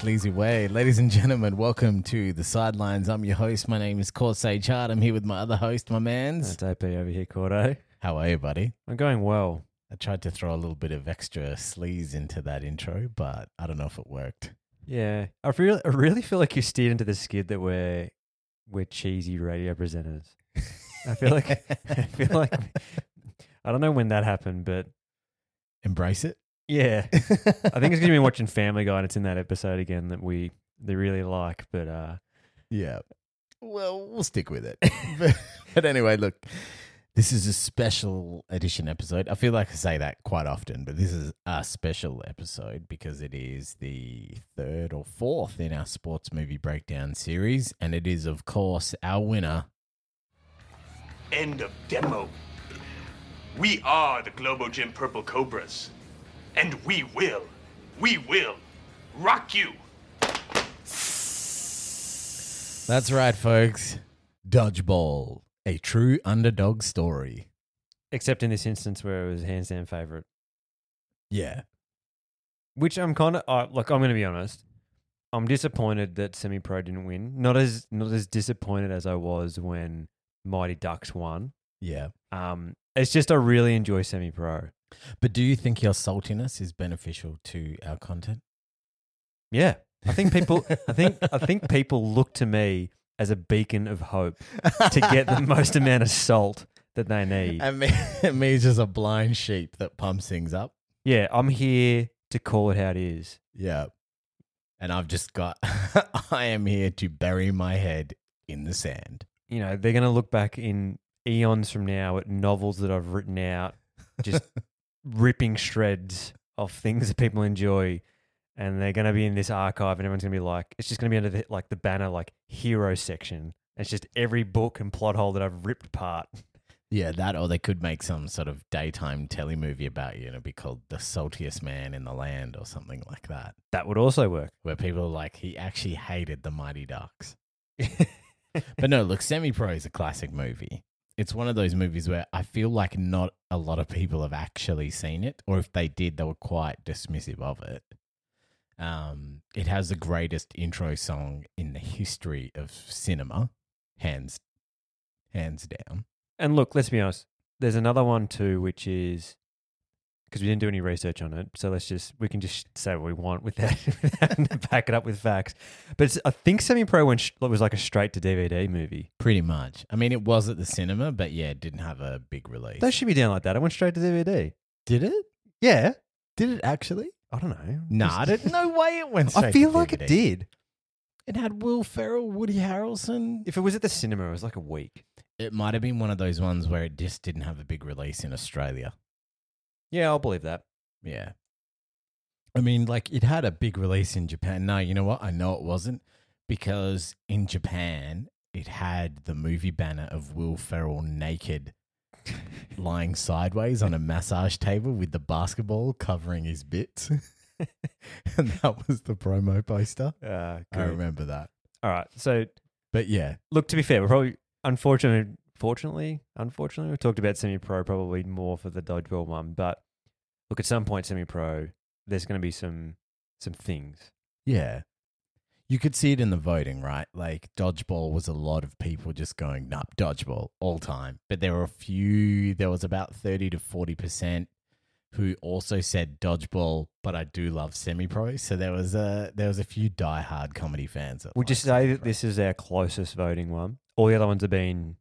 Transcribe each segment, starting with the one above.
sleazy way. Ladies and gentlemen, welcome to the sidelines. I'm your host. My name is Court Sage Hart. I'm here with my other host, my man's. Uh, AP over here, Cordo. How are you, buddy? I'm going well. I tried to throw a little bit of extra sleaze into that intro, but I don't know if it worked. Yeah, I really, I really feel like you steered into the skid that we're we're cheesy radio presenters. I feel like I feel like I don't know when that happened, but Embrace it. Yeah, I think it's gonna be watching Family Guy. and It's in that episode again that we they really like, but uh, Yeah. Well, we'll stick with it. but, but anyway, look, this is a special edition episode. I feel like I say that quite often, but this is a special episode because it is the third or fourth in our sports movie breakdown series. And it is, of course, our winner. End of demo. We are the Globo Gym Purple Cobras. And we will, we will rock you. That's right, folks. Dodgeball, a true underdog story. except in this instance where it was hands down favorite, Yeah. which I'm kind of uh, like. I'm gonna be honest. I'm disappointed that Semi Pro didn't win. Not as not as disappointed as I was when Mighty Ducks won. Yeah. Um, it's just I really enjoy Semi Pro. But do you think your saltiness is beneficial to our content? Yeah, I think people. I think I think people look to me as a beacon of hope to get the most amount of salt that they need. And me, me is just a blind sheep that pumps things up. Yeah, I'm here to call it how it is. Yeah. And I've just got, I am here to bury my head in the sand. You know, they're going to look back in eons from now at novels that I've written out, just ripping shreds of things that people enjoy. And they're going to be in this archive, and everyone's going to be like, it's just going to be under the, like the banner, like hero section. It's just every book and plot hole that I've ripped apart. Yeah, that, or they could make some sort of daytime telly movie about you and it'd be called The Saltiest Man in the Land or something like that, That would also work. where people are like, he actually hated the Mighty Ducks. But no, look, Semi Pro is a classic movie. It's one of those movies where I feel like not a lot of people have actually seen it, or if they did, they were quite dismissive of it. Um, it has the greatest intro song in the history of cinema, hands, hands down. And look, let's be honest. There's another one too, which is because we didn't do any research on it. So let's just we can just say what we want without having to back it up with facts. But it's, I think Semi Pro went sh- was like a straight to DVD movie. Pretty much. I mean, it was at the cinema, but yeah, it didn't have a big release. That should be down like that. It went straight to DVD. did it? Yeah, Did it actually? I don't know. Nah, Just- no way it went. Straight I feel like DVD. it did. It had Will Ferrell, Woody Harrelson, If it was at the cinema, it was like a week. It might have been one of those ones where it just didn't have a big release in Australia. Yeah, I'll believe that. Yeah. I mean, like, it had a big release in Japan. No, you know what? I know it wasn't because in Japan, it had the movie banner of Will Ferrell naked lying sideways on a massage table with the basketball covering his bits. and that was the promo poster. Uh, I remember that. All right. So But yeah, look, to be fair, we're probably unfortunately, fortunately, unfortunately, we talked about semi pro probably more for the dodgeball one. But look, at some point, semi pro, there's going to be some some things. Yeah. You could see it in the voting, right? Like dodgeball was a lot of people just going, nah, dodgeball all time. But there were a few, there was about 30 to 40% who also said dodgeball, but I do love semi pro. So there was a there was a few diehard comedy fans. That Would you say that semi-pro. this is our closest voting one? All the other ones have been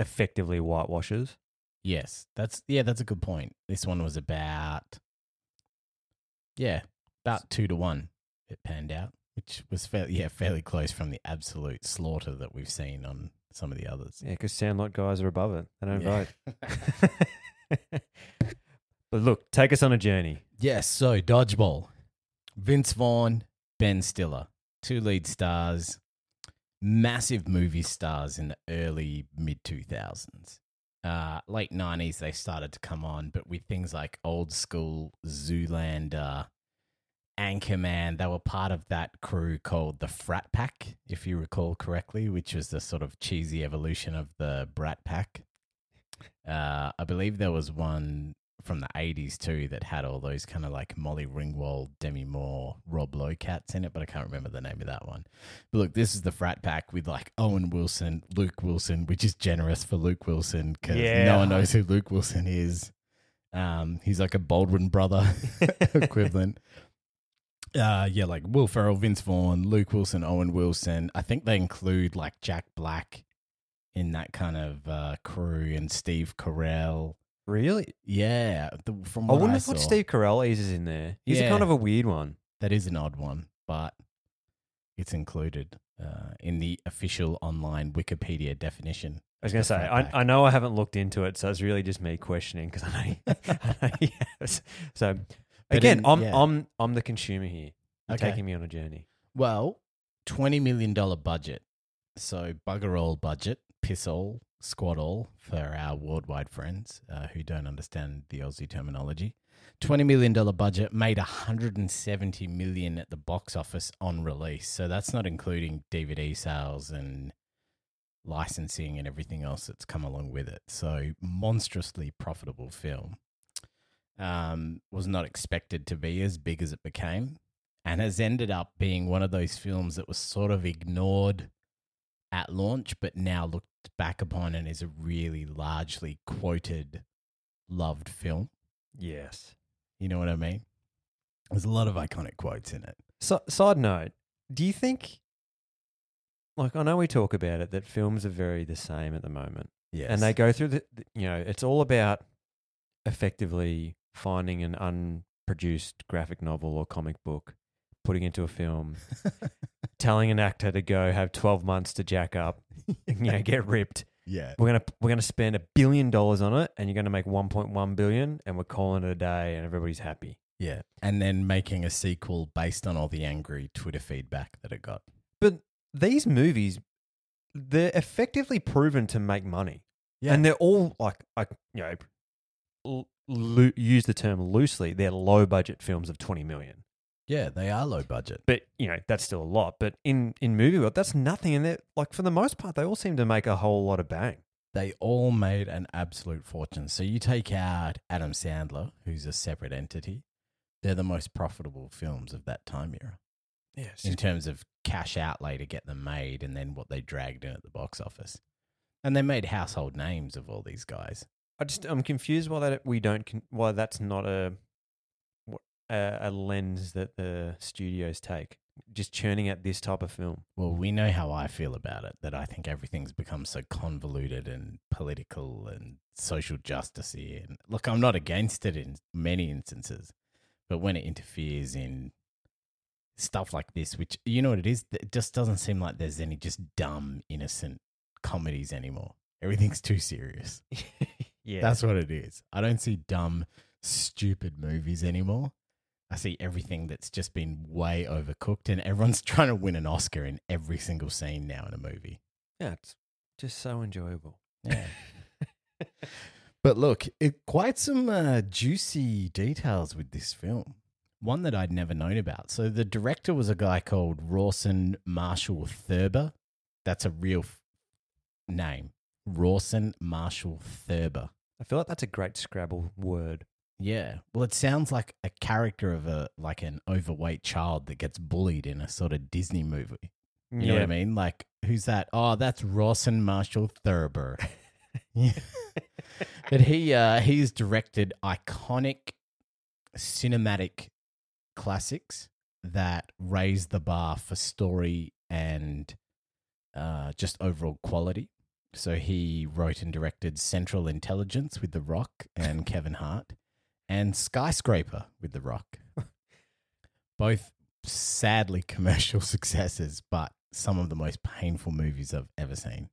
effectively whitewashes. Yes. That's yeah, that's a good point. This one was about yeah, about two to one it panned out, which was fairly yeah, fairly close from the absolute slaughter that we've seen on some of the others. Yeah, because Soundlot guys are above it. They don't Yeah. vote. but look, take us on a journey. yes, so dodgeball. Vince Vaughn, Ben Stiller, two lead stars, massive movie stars in the early mid two thousands. Uh, late nineties they started to come on, but with things like old school Zoolander, Anchorman, they were part of that crew called the Frat Pack, if you recall correctly, which was the sort of cheesy evolution of the Brat Pack. Uh, I believe there was one from the 80s too that had all those kind of like Molly Ringwald, Demi Moore, Rob Lowe cats in it, but I can't remember the name of that one. But look, this is the frat pack with like Owen Wilson, Luke Wilson, which is generous for Luke Wilson because Yeah. no one knows who Luke Wilson is. Um, he's like a Baldwin brother equivalent. Uh, yeah, like Will Ferrell, Vince Vaughn, Luke Wilson, Owen Wilson. I think they include like Jack Black in that kind of uh, crew and Steve Carell. Really? Yeah, the, from I what wouldn't I put saw, Steve Carell eases in there. He's a Yeah. kind of a weird one. that is an odd one, but it's included uh, in the official online Wikipedia definition. I was going to say, I. I know I haven't looked into it, so it's really just me questioning because I know, I know he has. So But again, in- I'm yeah. I'm I'm the consumer here. You're Okay. taking me on a journey. Well, twenty million dollar budget. So bugger all budget, piss all, squat all for our worldwide friends uh, who don't understand the Aussie terminology. Twenty million dollar budget made hundred and seventy million at the box office on release. So that's not including DVD sales and licensing and everything else that's come along with it. So monstrously profitable film. Um, was not expected to be as big as it became and has ended up being one of those films that was sort of ignored at launch, but now looked back upon and is a really largely quoted, loved film. Yes. You know what I mean? There's a lot of iconic quotes in it. So, side note: Do you think, like, I know we talk about it that films are very the same at the moment, Yes. and they go through the, the- you know, it's all about effectively finding an unproduced graphic novel or comic book, putting into a film, telling an actor to go have twelve months to jack up, you know, get ripped. yeah. We're gonna we're gonna spend a billion dollars on it, and you're gonna make one point one billion, and we're calling it a day, and everybody's happy. Yeah. And then making a sequel based on all the angry Twitter feedback that it got. But these movies, they're effectively proven to make money, Yeah. and they're all like, I you know, l- loo- use the term loosely. They're low budget films of twenty million, yeah, they are low budget. but you know that's still a lot. But in in movie world, that's nothing, and they're like for the most part, they all seem to make a whole lot of bang. They all made an absolute fortune. So you take out Adam Sandler, who's a separate entity. They're the most profitable films of that time era. Yes, in terms of cash outlay to get them made and then what they dragged in at the box office. And they made household names of all these guys. I just I'm confused why that we don't why that's not a a, a lens that the studios take. Just churning out this type of film. Well, we know how I feel about it, that I think everything's become so convoluted and political and social justice and look, I'm not against it in many instances, but when it interferes in stuff like this, which you know what it is, it just doesn't seem like there's any just dumb, innocent comedies anymore. Everything's too serious. yeah, That's what it is. I don't see dumb, stupid movies anymore. I see everything that's just been way overcooked, and everyone's trying to win an Oscar in every single scene now in a movie. yeah, it's just so enjoyable. Yeah. but look, it, quite some uh, juicy details with this film. One that I'd never known about. So the director was a guy called Rawson Marshall Thurber. That's a real f- name. Rawson Marshall Thurber. I feel like that's a great Scrabble word. Yeah. Well, it sounds like a character of a like an overweight child that gets bullied in a sort of Disney movie. You know what I mean? Like, who's that? Oh, that's Rawson Marshall Thurber. yeah. but he uh he's directed iconic cinematic classics that raise the bar for story and uh just overall quality. So he wrote and directed Central Intelligence with The Rock and Kevin Hart and Skyscraper with The Rock. Both sadly commercial successes, but some of the most painful movies I've ever seen.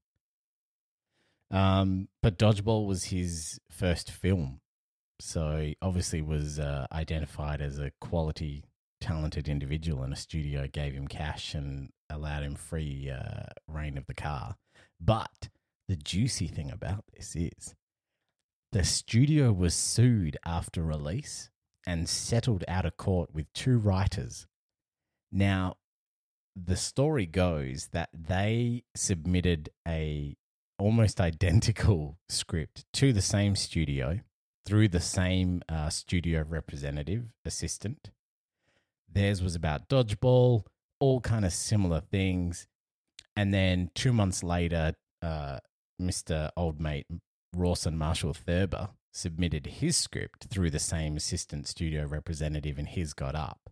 Um, but Dodgeball was his first film, so he obviously was uh, identified as a quality, talented individual, and a studio gave him cash and allowed him free uh, rein of the car. But the juicy thing about this is the studio was sued after release and settled out of court with two writers. Now, the story goes that they submitted a almost identical script to the same studio. through the same uh, studio representative assistant. Theirs was about dodgeball, all kind of similar things. And then two months later, uh, Mr. Old Mate Rawson Marshall Thurber submitted his script through the same assistant studio representative, and his got up.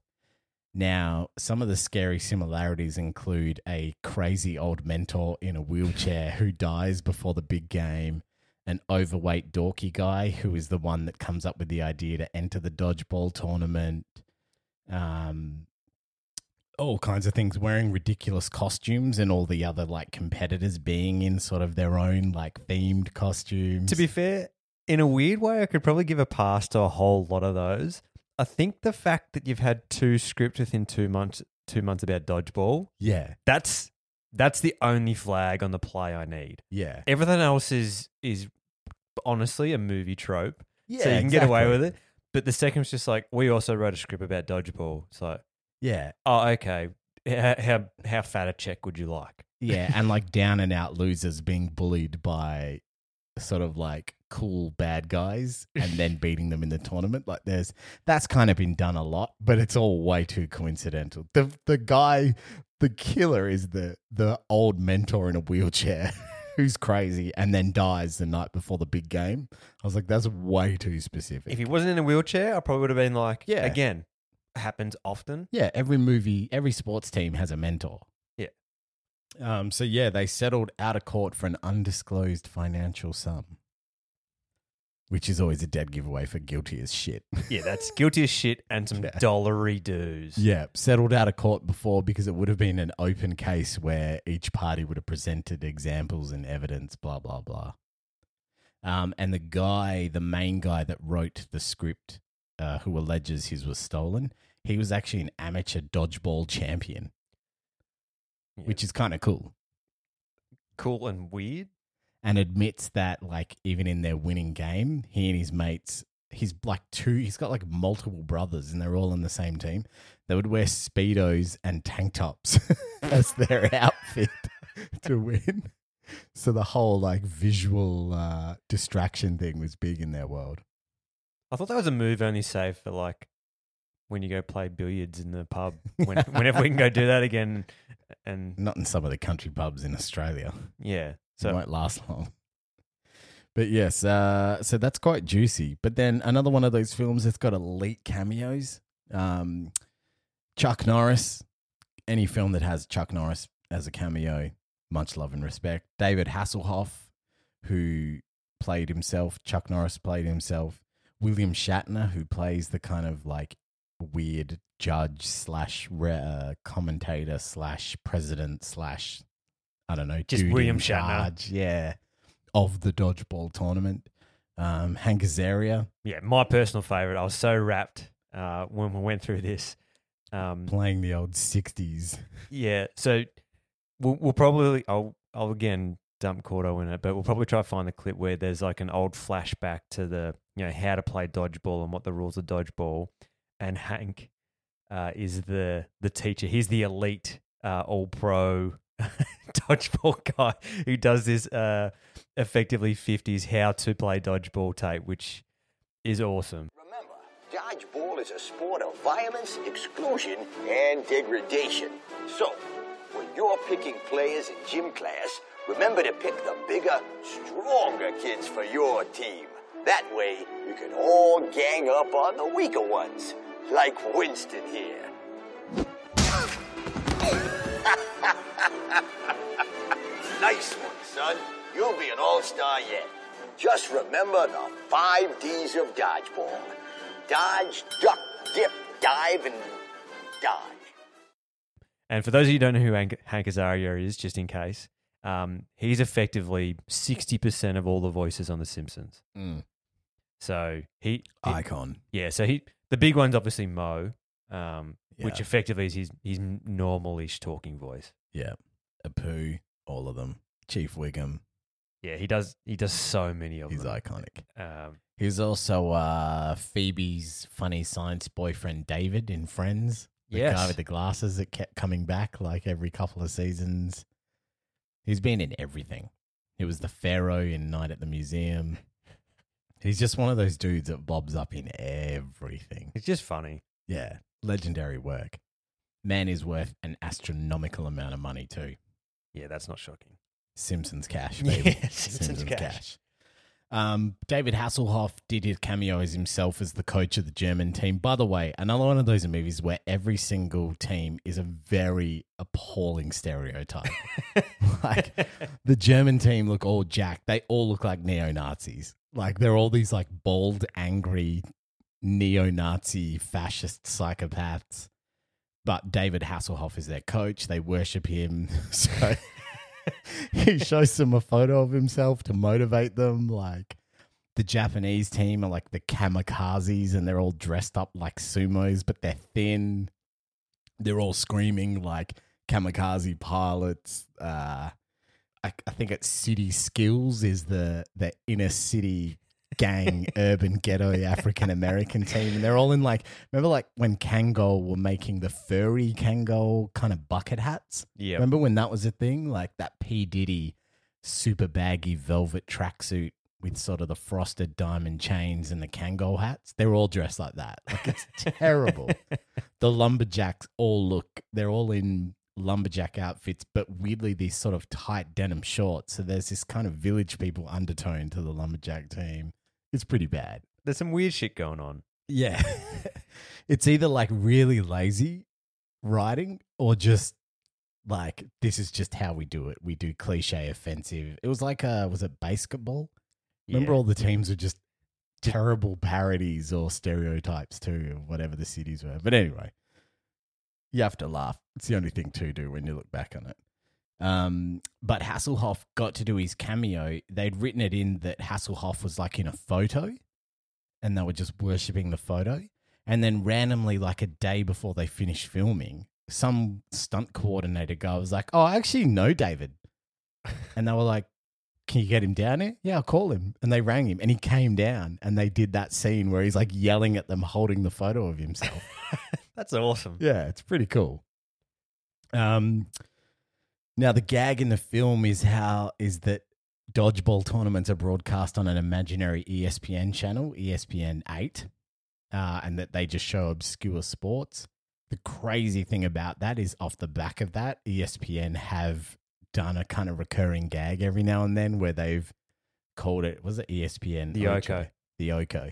Now, some of the scary similarities include a crazy old mentor in a wheelchair who dies before the big game, an overweight dorky guy who is the one that comes up with the idea to enter the dodgeball tournament, um, all kinds of things, wearing ridiculous costumes, and all the other like competitors being in sort of their own like themed costumes. To be fair, in a weird way, I could probably give a pass to a whole lot of those. I think the fact that you've had two scripts within two months, two months about dodgeball, yeah, that's that's the only flag on the play I need. yeah, Everything else is is honestly a movie trope, yeah. so you can get away with it. But the second was just like we also wrote a script about dodgeball. It's like, Yeah, oh, okay. How how, how fat a check would you like? Yeah, and like down and out losers being bullied by sort of like cool bad guys and then beating them in the tournament. Like there's that's kind of been done a lot, but it's all way too coincidental. The the guy the killer is the the old mentor in a wheelchair who's crazy and then dies the night before the big game. I was like, that's way too specific. If he wasn't in a wheelchair, I probably would have been like, Yeah. again, happens often. Yeah, every movie, every sports team has a mentor. Yeah. Um. So yeah, they settled out of court for an undisclosed financial sum, which is always a dead giveaway for guilty as shit. Yeah, that's guilty as shit and some dollary dues. yeah, settled out of court before because it would have been an open case where each party would have presented examples and evidence. Blah blah blah. Um. And the guy, the main guy that wrote the script, uh, who alleges his was stolen, he was actually an amateur dodgeball champion. Yeah. which is kind of cool. cool and weird. And admits that, like, even in their winning game, he and his mates, he's like two, he's got like multiple brothers and they're all in the same team. They would wear Speedos and tank tops as their outfit to win. So the whole like visual uh, distraction thing was big in their world. I thought that was a move only safe for like when you go play billiards in the pub. When, whenever we can go do that again, and Not in some of the country pubs in Australia. yeah, So it so won't last long. But yes, uh, so that's quite juicy. But then another one of those films that's got elite cameos. Um, Chuck Norris. Any film that has Chuck Norris as a cameo, much love and respect. David Hasselhoff, who played himself. Chuck Norris played himself. William Shatner, who plays the kind of like weird judge slash uh, commentator slash president slash I don't know, Just William Shatner. yeah, of the dodgeball tournament. Um, Hank Azaria yeah, my personal favorite. I was so wrapped uh, when we went through this. Um, playing the old '60s. yeah, so we'll, we'll probably I'll I'll again dump Cordo in it, but we'll probably try to find the clip where there's like an old flashback to the you know how to play dodgeball and what the rules of dodgeball, and Hank uh, is the the teacher. He's the elite uh, all pro dodgeball guy who does this uh, effectively 50s how to play dodgeball tape, which is awesome. Remember, dodgeball is a sport of violence, exclusion, and degradation. So, when you're picking players in gym class, remember to pick the bigger, stronger kids for your team. That way, you can all gang up on the weaker ones, like Winston here. nice one, son. You'll be an all-star yet. Just remember the five D's of dodgeball. Dodge, duck, dip, dive, and dodge. And for those of you who don't know who Hank, Hank Azaria is, just in case, um, he's effectively 60% of all the voices on The Simpsons. So he, he- Icon. yeah, so he, the big one's obviously Moe, um, which effectively is his, his normal-ish talking voice. Yeah, Apu, all of them. Chief Wiggum, Yeah, he does, he does so many of he's them. He's iconic. Um, He's also uh, Phoebe's funny science boyfriend David in Friends. The guy with the glasses that kept coming back like every couple of seasons. He's been in everything. He was the Pharaoh in Night at the Museum. He's just one of those dudes that bobs up in everything. It's just funny. Yeah, legendary work. Man is worth an astronomical amount of money too. Yeah, that's not shocking. Simpsons cash, baby. Yeah, Simpsons cash. Um, David Hasselhoff did his cameo as himself as the coach of the German team. By the way, another one of those movies where every single team is a very appalling stereotype. like the German team look all jacked. They all look like neo Nazis. Like they're all these like bald, angry, neo Nazi fascist psychopaths. But David Hasselhoff is their coach. They worship him. So he shows them a photo of himself to motivate them. Like the Japanese team are like the kamikazes and they're all dressed up like sumos, but they're thin. They're all screaming like kamikaze pilots. Uh, I, I think it's City Skills is the the inner city gang urban ghetto African American team. And they're all in like remember like when Kangol were making the furry Kangol kind of bucket hats? Yeah. Remember when that was a thing? Like that P. Diddy super baggy velvet tracksuit with sort of the frosted diamond chains and the Kangol hats. They're all dressed like that. Like it's terrible. the lumberjacks all look they're all in lumberjack outfits, but weirdly these sort of tight denim shorts. So there's this kind of village people undertone to the lumberjack team. It's pretty bad. There's some weird shit going on. Yeah. it's either like really lazy writing or just like this is just how we do it. We do cliche offensive. It was like uh was it basketball? Remember all the teams were just terrible parodies or stereotypes too of whatever the cities were. But anyway, you have to laugh. It's the only thing to do when you look back on it. Um, but Hasselhoff got to do his cameo. They'd written it in that Hasselhoff was like in a photo and they were just worshipping the photo. And then randomly, like a day before they finished filming, some stunt coordinator guy was like, Oh, I actually know David. And they were like, Can you get him down here? Yeah, I'll call him. And they rang him and he came down and they did that scene where he's like yelling at them, holding the photo of himself. That's awesome. Yeah, it's pretty cool. Um, now the gag in the film is how is that dodgeball tournaments are broadcast on an imaginary ESPN channel, ESPN eight, uh, and that they just show obscure sports. The crazy thing about that is, off the back of that, ESPN have done a kind of recurring gag every now and then where they've called it was it ESPN The Ocho? Oko. the Oko.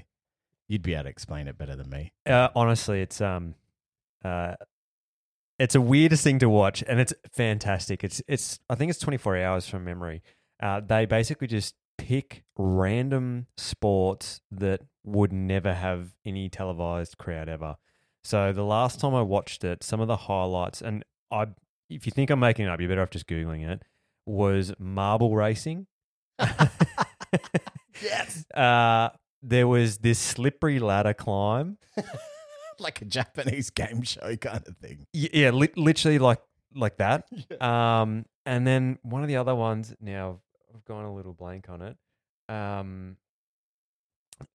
You'd be able to explain it better than me. Uh, honestly, it's um, uh, it's a weirdest thing to watch, and it's fantastic. It's it's I think it's 24 hours from memory. Uh, they basically just pick random sports that would never have any televised crowd ever. So the last time I watched it, some of the highlights, and I, if you think I'm making it up, you're better off just googling it. Was marble racing. Yes. Uh, there was this slippery ladder climb. like a Japanese game show kind of thing. Yeah, li- literally like like that. Um, and then one of the other ones. Now I've gone a little blank on it. Um,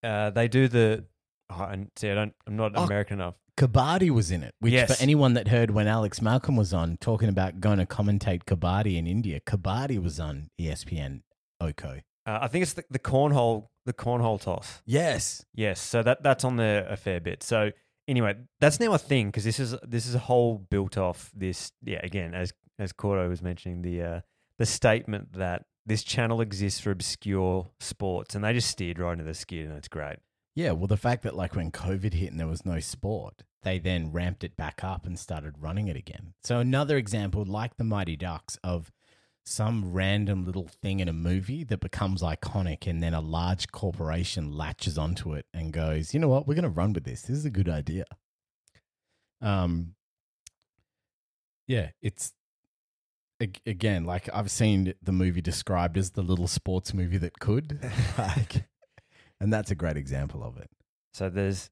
uh, they do the. Oh, and see, I don't. I'm not Oh, American enough. Kabaddi was in it, which Yes. for anyone that heard when Alex Malcolm was on talking about going to commentate Kabaddi in India, Kabaddi was on ESPN Oko. Uh, I think it's the, the cornhole. The cornhole toss. Yes. Yes, so that that's on there a fair bit. So anyway, that's now a thing because this is this is a whole built off this. Yeah, again, as as Cordo was mentioning, the uh, the statement that this channel exists for obscure sports, and they just steered right into the skid, and it's great. Yeah, well, the fact that like when COVID hit and there was no sport, they then ramped it back up and started running it again. So another example, like the Mighty Ducks, of some random little thing in a movie that becomes iconic, and then a large corporation latches onto it and goes, "You know what? We're going to run with this. This is a good idea." Um, yeah, it's again like I've seen the movie described as the little sports movie that could, like, and that's a great example of it. So there's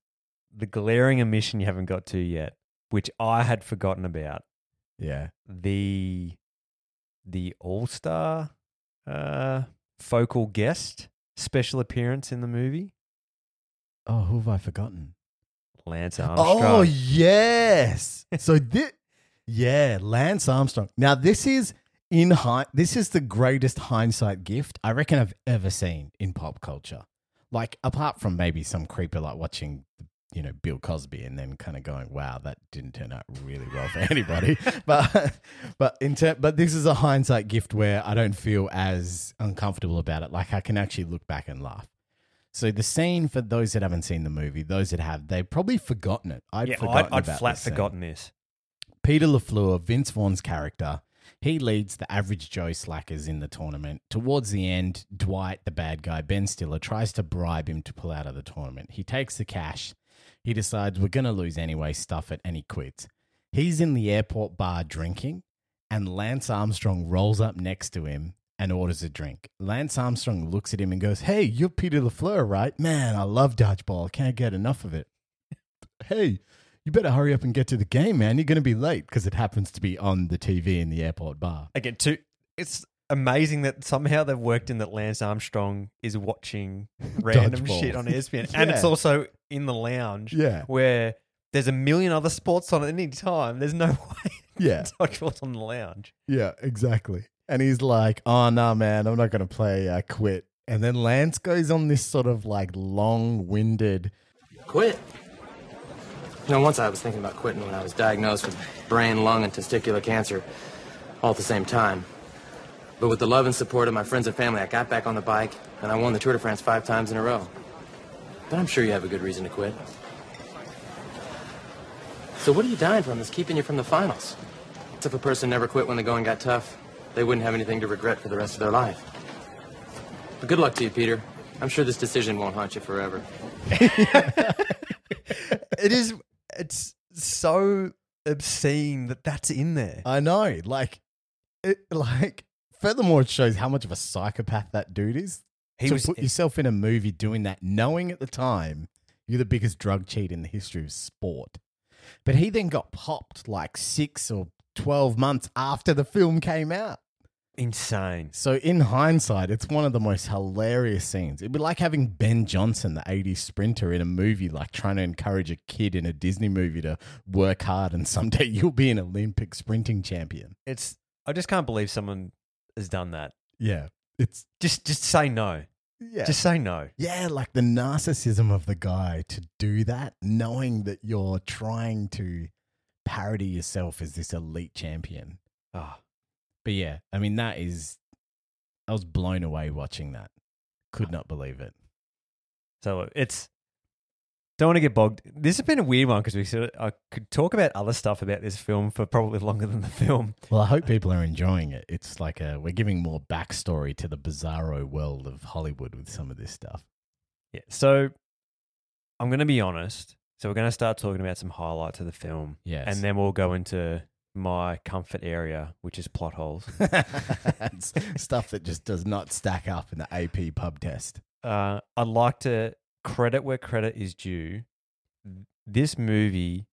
the glaring omission you haven't got to yet, which I had forgotten about. Yeah. The the All Star uh, focal guest special appearance in the movie, Oh, who have I forgotten? Lance Armstrong. Oh yes. so this, yeah, Lance Armstrong. Now this is in hi- This is the greatest hindsight gift I reckon I've ever seen in pop culture. like apart from maybe some creeper like watching you know Bill Cosby and then kind of going, "Wow, that didn't turn out really well for anybody." but but in ter- but this is a hindsight gift where I don't feel as uncomfortable about it. Like I can actually look back and laugh. So the scene for those that haven't seen the movie, those that have, they've probably forgotten it. I'd yeah, forgotten I'd, I'd about flat this scene. forgotten this. Peter LaFleur, Vince Vaughn's character, he leads the average Joe slackers in the tournament. Towards the end, Dwight, the bad guy, Ben Stiller, tries to bribe him to pull out of the tournament. He takes the cash. He decides we're going to lose anyway, stuff it, and he quits. He's in the airport bar drinking, and Lance Armstrong rolls up next to him and orders a drink. Lance Armstrong looks at him and goes, Hey, you're Peter LaFleur, right? Man, I love dodgeball. Can't get enough of it. hey, you better hurry up and get to the game, man. You're going to be late because it happens to be on the TV in the airport bar. Again, two. It's amazing that somehow they've worked in that Lance Armstrong is watching random Dodgeball. shit on ESPN, and it's also in the lounge. Yeah. where there's a million other sports on at any time. There's no way. Yeah. dodgeball's on the lounge. Yeah, exactly. And he's like, "Oh no, man, I'm not going to play. I quit." And then Lance goes on this sort of like long-winded. Quit? You know, once I was thinking about quitting when I was diagnosed with brain, lung, and testicular cancer all at the same time. But with the love and support of my friends and family, I got back on the bike and I won the Tour de France five times in a row. But I'm sure you have a good reason to quit. So what are you dying from that's keeping you from the finals? If a person never quit when the going got tough, they wouldn't have anything to regret for the rest of their life. But good luck to you, Peter. I'm sure this decision won't haunt you forever. It is. It's so obscene that that's in there. I know, like, it, like. Furthermore, it shows how much of a psychopath that dude is. He to was- put yourself in a movie doing that, knowing at the time you're the biggest drug cheat in the history of sport. But he then got popped like six or twelve months after the film came out. Insane. So in hindsight, it's one of the most hilarious scenes. It'd be like having Ben Johnson, the 80s sprinter, in a movie, like trying to encourage a kid in a Disney movie to work hard and someday you'll be an Olympic sprinting champion. It's. I just can't believe someone has done that. Yeah. It's Just, just say no. yeah. Just say no. yeah, like the narcissism of the guy to do that, knowing that you're trying to parody yourself as this elite champion. Oh, But yeah, I mean that is I was blown away watching that. Could ah. not believe it. so it's. Don't want to get bogged. This has been a weird one because we sort of, I could talk about other stuff about this film for probably longer than the film. Well, I hope people are enjoying it. It's like a, we're giving more backstory to the bizarro world of Hollywood with some of this stuff. Yeah. So I'm going to be honest. So we're going to start talking about some highlights of the film. Yes. And then we'll go into my comfort area, which is plot holes. Stuff that just does not stack up in the AP pub test. uh, I'd like to credit where credit is due. This movie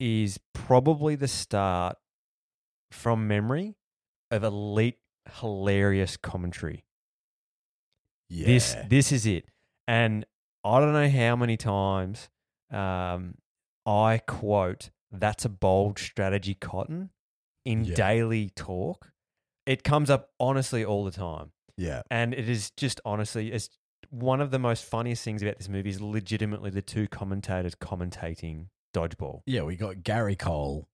is probably the start from memory of elite, hilarious commentary. Yeah. This this is it. And I don't know how many times um, I quote that's a bold strategy cotton in Yeah. daily talk. It comes up honestly all the time. yeah. And it is just honestly it's one of the most funniest things about this movie is legitimately the two commentators commentating dodgeball. Yeah, we got Gary Cole,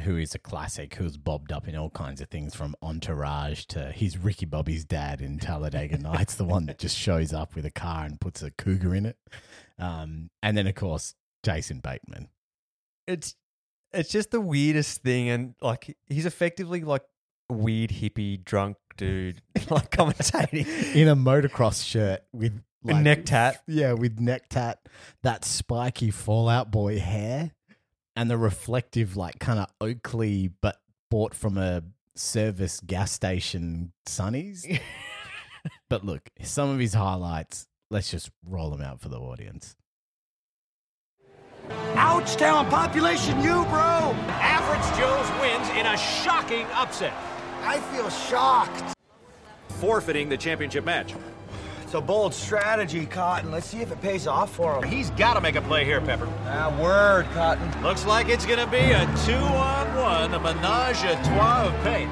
who is a classic, who's bobbed up in all kinds of things from Entourage to he's Ricky Bobby's dad in Talladega Nights, the one that just shows up with a car and puts a cougar in it. Um, and then, of course, Jason Bateman. It's it's just the weirdest thing and like he's effectively like weird hippie drunk dude like commentating. in a motocross shirt with A neck tat. Yeah, with neck tat, that spiky Fall Out Boy hair, and the reflective, like kind of Oakley, but bought from a service gas station Sunnies. but look, some of his highlights. Let's just roll them out for the audience. Ouchtown population, you, bro! Average Joe's wins in a shocking upset, I feel shocked. forfeiting the championship match. It's a bold strategy, Cotton. Let's see if it pays off for him. He's got to make a play here, Pepper. Ah, word, Cotton. Looks like it's going to be a two-on-one, a menage a trois of pain.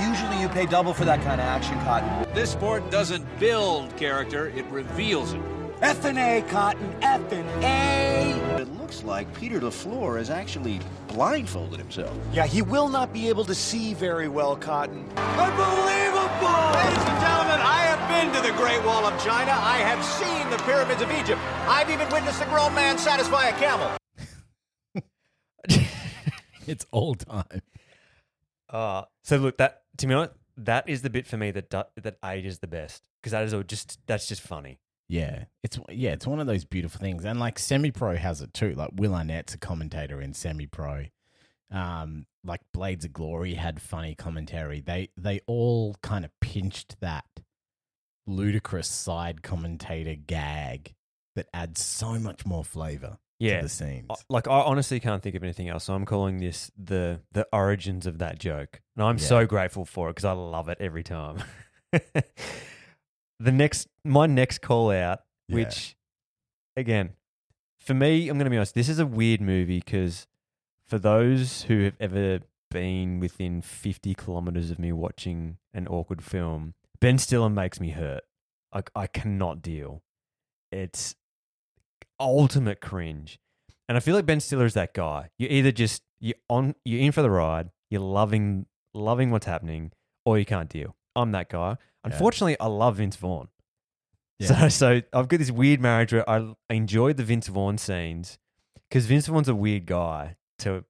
Usually you pay double for that kind of action, Cotton. This sport doesn't build character, it reveals it. F and A, Cotton. F and A. It looks like Peter LaFleur has actually blindfolded himself. Yeah, he will not be able to see very well, Cotton. Unbelievable! Ladies and gentlemen, I have been to the Great Wall of China. I have seen the pyramids of Egypt. I've even witnessed a grown man satisfy a camel. It's all time. Uh, so look, that to be honest, that is the bit for me that do, that ages the best because that is all just that's just funny. Yeah, it's yeah, it's one of those beautiful things, and like Semi Pro has it too. Like Will Arnett's a commentator in Semi Pro. Um, like Blades of Glory had funny commentary. They they all kind of pinched that ludicrous side commentator gag that adds so much more flavor Yeah. to the scenes. Like I honestly can't think of anything else. So I'm calling this the the origins of that joke, and I'm so grateful for it because I love it every time. the next, my next call out, Yeah. which again, for me, I'm going to be honest. This is a weird movie because for those who have ever been within 50 kilometers of me watching an awkward film, Ben Stiller makes me hurt. I, I cannot deal. It's ultimate cringe. And I feel like Ben Stiller is that guy. You either just you on you're in for the ride, you're loving loving what's happening, or you can't deal. I'm that guy. Unfortunately, I love Vince Vaughn. Yeah. So so I've got this weird marriage where I enjoy the Vince Vaughn scenes because Vince Vaughn's a weird guy to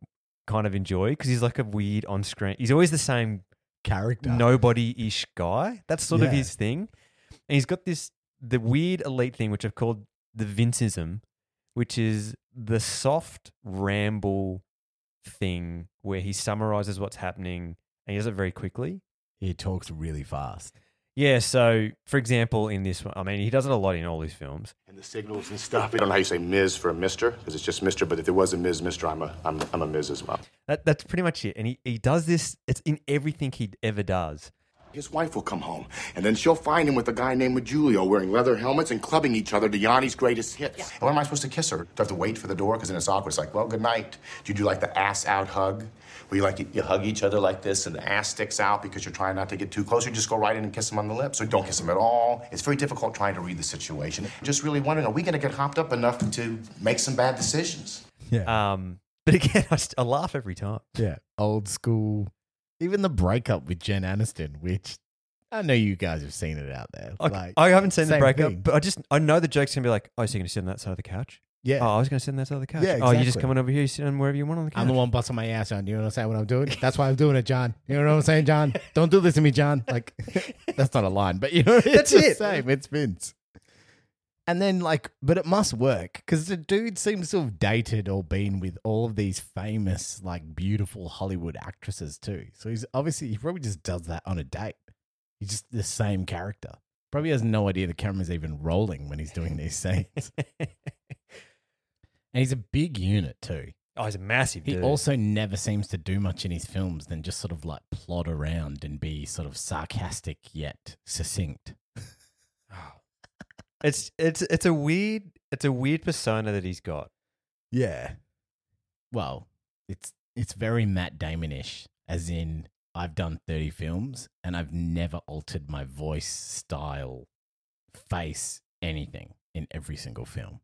kind of enjoy because he's like a weird on screen. He's always the same Character. nobody ish guy. That's sort of his thing. And he's got this the weird elite thing, which I've called the Vinceism, which is the soft ramble thing where he summarizes what's happening and he does it very quickly. He talks really fast. Yeah, so for example, in this one, I mean, he does it a lot in all his films. And the signals and stuff. I don't know how you say Ms. for a Mister, because it's just Mister. But if there was a Ms. Mister, I'm a, I'm, I'm a Ms. as well. That, that's pretty much it. And he, he does this, it's in everything he ever does. His wife will come home, and then she'll find him with a guy named Julio wearing leather helmets and clubbing each other to Yanni's greatest hits. And when am I supposed to kiss her? Do I have to wait for the door? Because then it's awkward. It's like, well, good night. Do you do like the ass out hug? Where you like you, you hug each other like this and the ass sticks out because you're trying not to get too close. You just go right in and kiss them on the lips. Or don't kiss them at all. It's very difficult trying to read the situation. Just really wondering, are we going to get hopped up enough to make some bad decisions? Yeah. Um, but again, I, st- I laugh every time. Yeah, old school. Even the breakup with Jen Aniston, which I know you guys have seen it out there. I, Like, I haven't seen the breakup, thing. but I just I know the joke's gonna be like, oh, so you're gonna sit on that side of the couch? Yeah. Oh, I was gonna sit on that side of the couch. Yeah, Oh, you're just exactly. coming over here, you sit on wherever you want on the couch. I'm the one busting my ass on. You know what I'm saying? What I'm doing? That's why I'm doing it, John. You know what I'm saying, John? Don't do this to me, John. Like, that's not a line, but you know, it's That's the it. same. It's Vince. And then, like, but it must work because the dude seems to have dated or been with all of these famous, like, beautiful Hollywood actresses too. So he's obviously, he probably just does that on a date. He's just the same character. Probably has no idea the camera's even rolling when he's doing these scenes. and he's a big unit too. Oh, he's a massive He dude. also never seems to do much in his films than just sort of like plod around and be sort of sarcastic yet succinct. Oh. it's it's it's a weird it's a weird persona that he's got. Yeah. Well, it's it's very Matt Damon-ish, as in I've done 30 films and I've never altered my voice, style, face, anything in every single film.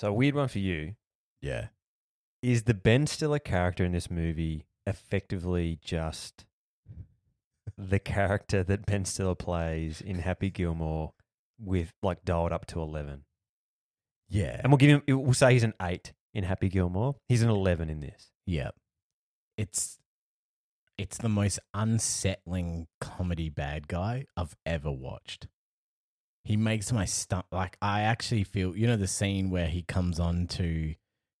So a weird one for you Yeah. is the Ben Stiller character in this movie effectively just the character that Ben Stiller plays in Happy Gilmore with like dialed up to eleven. Yeah. And we'll give him we'll say he's an eight in Happy Gilmore. He's an eleven in this. Yeah. It's it's the most unsettling comedy bad guy I've ever watched. He makes my stomach like I actually feel you know the scene where he comes on to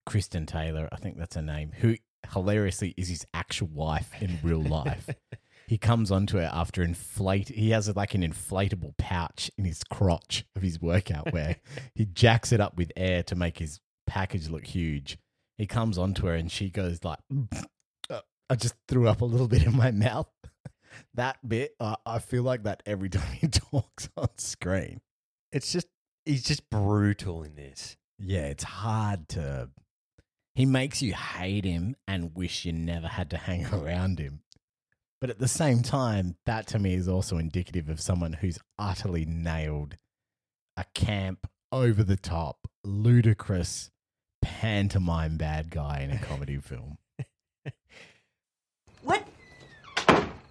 Kristen Taylor, I think that's her name, who hilariously is his actual wife in real life. he comes onto her after inflate he has like an inflatable pouch in his crotch of his workout wear. he jacks it up with air to make his package look huge. He comes onto her and she goes like "Uh, I just threw up a little bit in my mouth. That bit, uh, I feel like that every time he talks on screen. It's just he's just brutal in this. Yeah, it's hard to. He makes you hate him and wish you never had to hang around him. But at the same time, that to me is also indicative of someone who's utterly nailed a camp, over the top, ludicrous pantomime bad guy in a comedy film. What?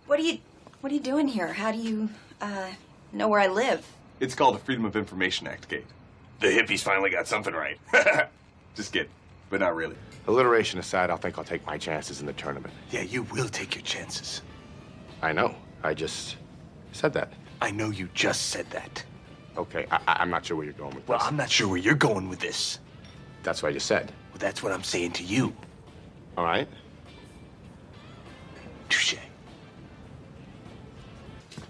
What are you? What are you doing here? How do you uh, know where I live? It's called the Freedom of Information Act, Kate. The hippies finally got something right. Just kidding, but not really. Alliteration aside, I think I'll take my chances in the tournament. Yeah, you will take your chances. I know. I just said that. I know you just said that. Okay, I, I- I'm not sure where you're going with Well, this. I'm not sure where you're going with this. That's what I just said. Well, that's what I'm saying to you. All right? Touche.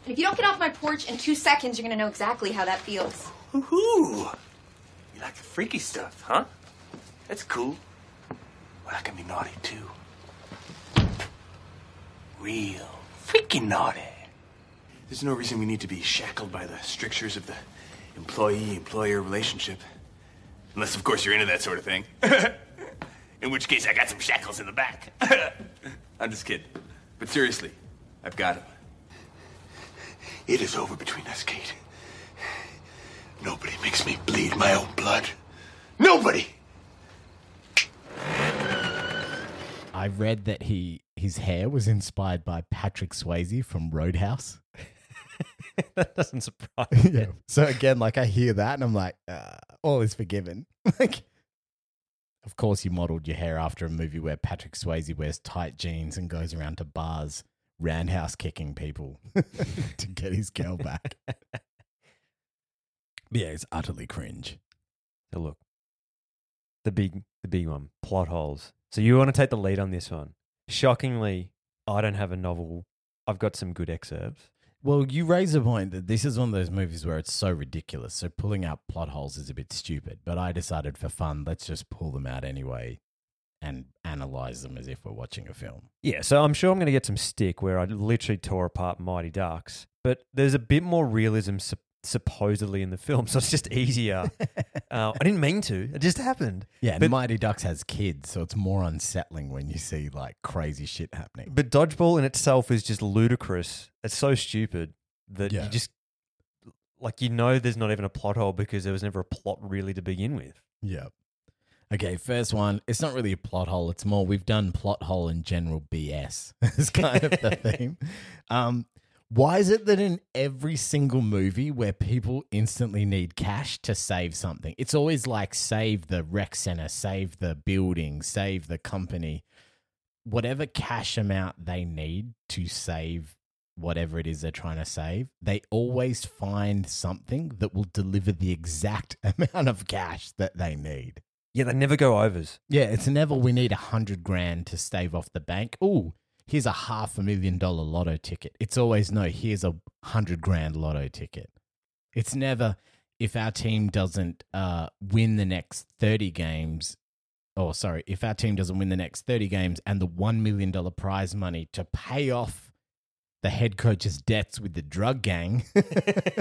If you don't get off my porch in two seconds, you're gonna know exactly how that feels. Woohoo! You like the freaky stuff, huh? That's cool. Well, I can be naughty too. Real freaking naughty. There's no reason we need to be shackled by the strictures of the employee-employer relationship. Unless, of course, you're into that sort of thing. in which case, I got some shackles in the back. I'm just kidding. But seriously, I've got them. It is over between us, Kate. Nobody makes me bleed my own blood. Nobody! I read that he his hair was inspired by Patrick Swayze from Roadhouse. that doesn't surprise me. yeah. So again, like I hear that and I'm like, uh, all is forgiven. like, of course, you modeled your hair after a movie where Patrick Swayze wears tight jeans and goes around to bars, roundhouse kicking people to get his girl back. But yeah, it's utterly cringe. So look, the big, the big one, plot holes. So you want to take the lead on this one? Shockingly, I don't have a novel. I've got some good excerpts. Well, you raise a point that this is one of those movies where it's so ridiculous. So pulling out plot holes is a bit stupid. But I decided for fun, let's just pull them out anyway and analyze them as if we're watching a film. Yeah, so I'm sure I'm going to get some stick where I literally tore apart Mighty Ducks, but there's a bit more realism sup- supposedly in the film, so it's just easier. uh, I didn't mean to; it just happened. Yeah, but, Mighty Ducks has kids, so it's more unsettling when you see like crazy shit happening. but dodgeball in itself is just ludicrous. It's so stupid that Yeah. you just like you know there's not even a plot hole because there was never a plot really to begin with. Yeah. Okay, first one. It's not really a plot hole. It's more we've done plot hole and general BS. It's kind of the theme. Um, why is it that in every single movie where people instantly need cash to save something, it's always like save the rec center, save the building, save the company, whatever cash amount they need to save whatever it is they're trying to save, they always find something that will deliver the exact amount of cash that they need. Yeah, they never go overs. Yeah, it's never we need a hundred grand to stave off the bank. Ooh, here's a half a million dollar lotto ticket. It's always no, here's a hundred grand lotto ticket. It's never if our team doesn't uh, win the next thirty games. Oh, sorry, if our team doesn't win the next thirty games and the one million dollar prize money to pay off the head coach's debts with the drug gang,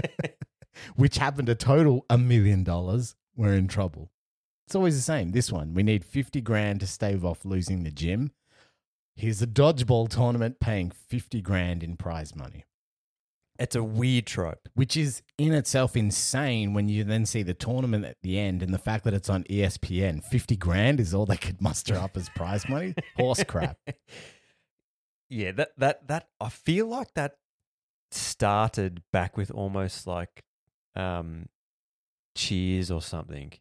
which happened to total a million dollars, we're in trouble. It's always the same. This one, we need 50 grand to stave off losing the gym. Here's a dodgeball tournament paying 50 grand in prize money, It's a weird trope. which is in itself insane when you then see the tournament at the end and the fact that it's on ESPN. 50 grand is all they could muster up as prize money. Horse crap. Yeah, that that that I feel like that started back with almost like um cheers or something.